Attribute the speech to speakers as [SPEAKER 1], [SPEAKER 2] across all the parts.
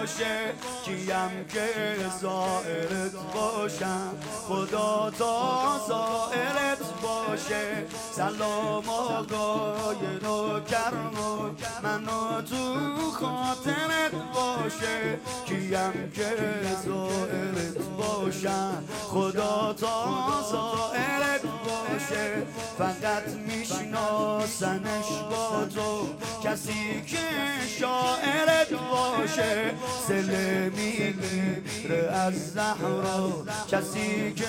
[SPEAKER 1] باشه کیم که زائرت باشم؟ خدا تا زائرت باشه. سلام آقای نوکرم منو تو خاطرت باشه. کیم که زائرت باشم؟ خدا تا زائرت باشه. فقط میشناسنش با تو. کسی که شاعرت باشه. سله می‌گیره از زهرا. کسی که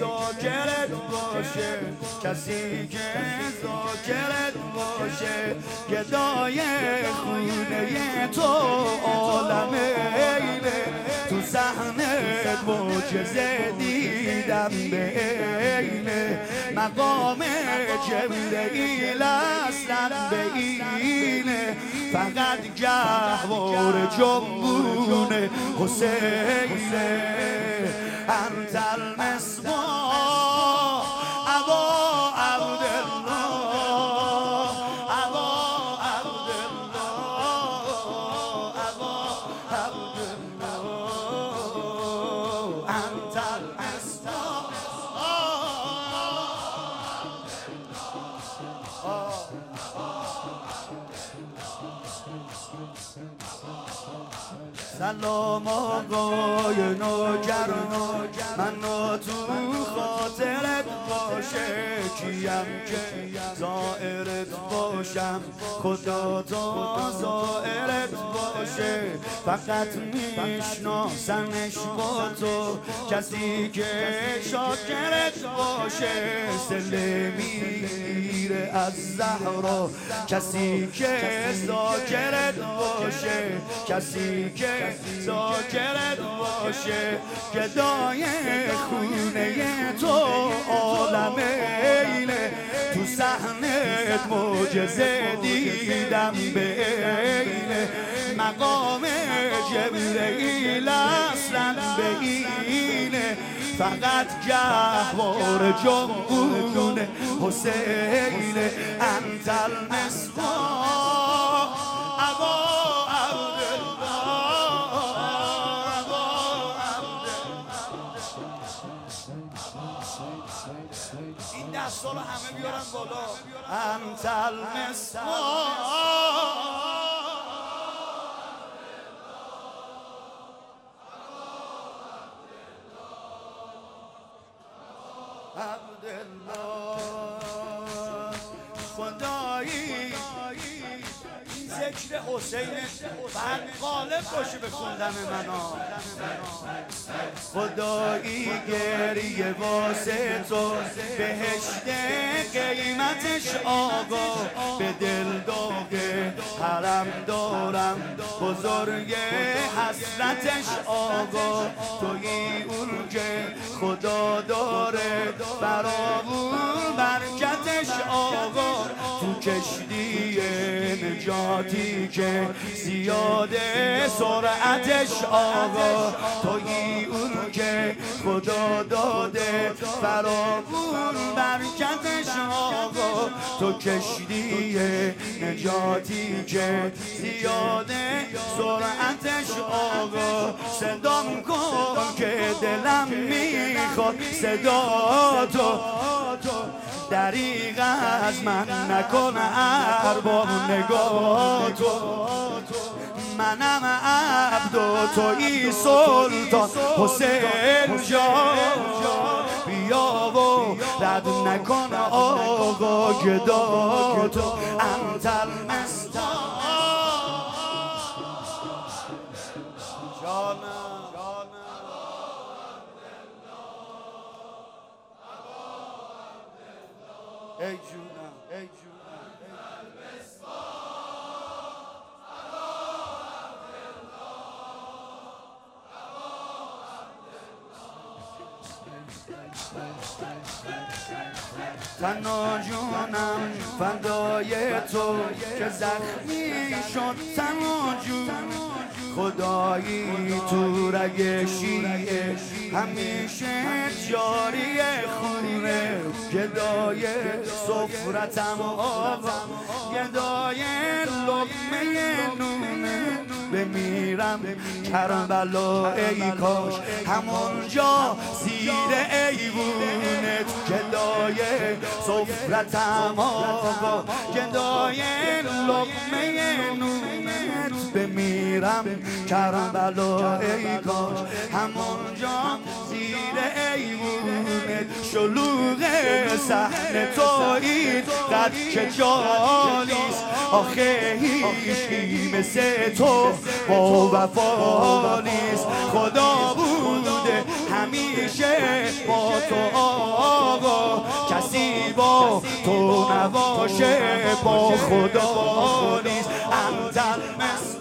[SPEAKER 1] زاکرت باشه کسی که زاکرت باشه گدای خونه تو عالم اینه تو صحنت معجزه دیدم به اینه مقام جبرئیل اصلا به اینه. فقط گهوار جنبونه حسینه. انت المصباح سلام آقای نوکر منو تو خاطرت باشه کیم که زائرت باشم. خدا تا زائرت باشه. فقط میشناسمش با تو. کسی که شاکرت باشه. سله میره از زهرا. کسی که زاکرت باشه. کسی که زاکرت باشه. گدای خونه تو عالم اینه تو صحنت معجزه دیدم به اینه مقام جبرئیل اصلا به اینه. فقط گهوار جنبونه حسینه انت المصباح. دستا رو همه بیارن بالا. انت المصباح عبدالله. ذکر حسین بعد غالب باشه به خوندن منا خدایی گریه واسه تو بهشت قیمتش آقا. به دل داغه حرم دارم بزرگ حسرتش آقا. توی اون که خدا داره برامون نجاتی که زیاده سرعتش آقا. توی اون که خدا داده برامون برکتش آقا تو کشتی نجاتی که زیاده سرعتش آقا. صدام کن که دلم می‌خواد. صدا تو دریغ از من نکن ارباب نگاه تو. منم عبد و توی سلطان حسین جان بیا و رد نکن آقا گدا تو. انت ای جونم ای جونم فدای تو که زخمی شد تنها جون خدایی تو رگ شیعه همیشه جاری خونه گدای سفرتم آقا گدای لقمه نونه بمیرم کربلا ای کاش همونجا زیر ایوونت گدای صفرتم آقا گدای لقمه نونت بمیرم کربلا ای کاش همونجا زیر ایوونت شلوغ صحنه تویید قد که جالیست آخه هیچی مثل تو با وفا نیست. خدا بوده همیشه با تو آقا. کسی با تو نباشه با خدا نیست. انتر مستا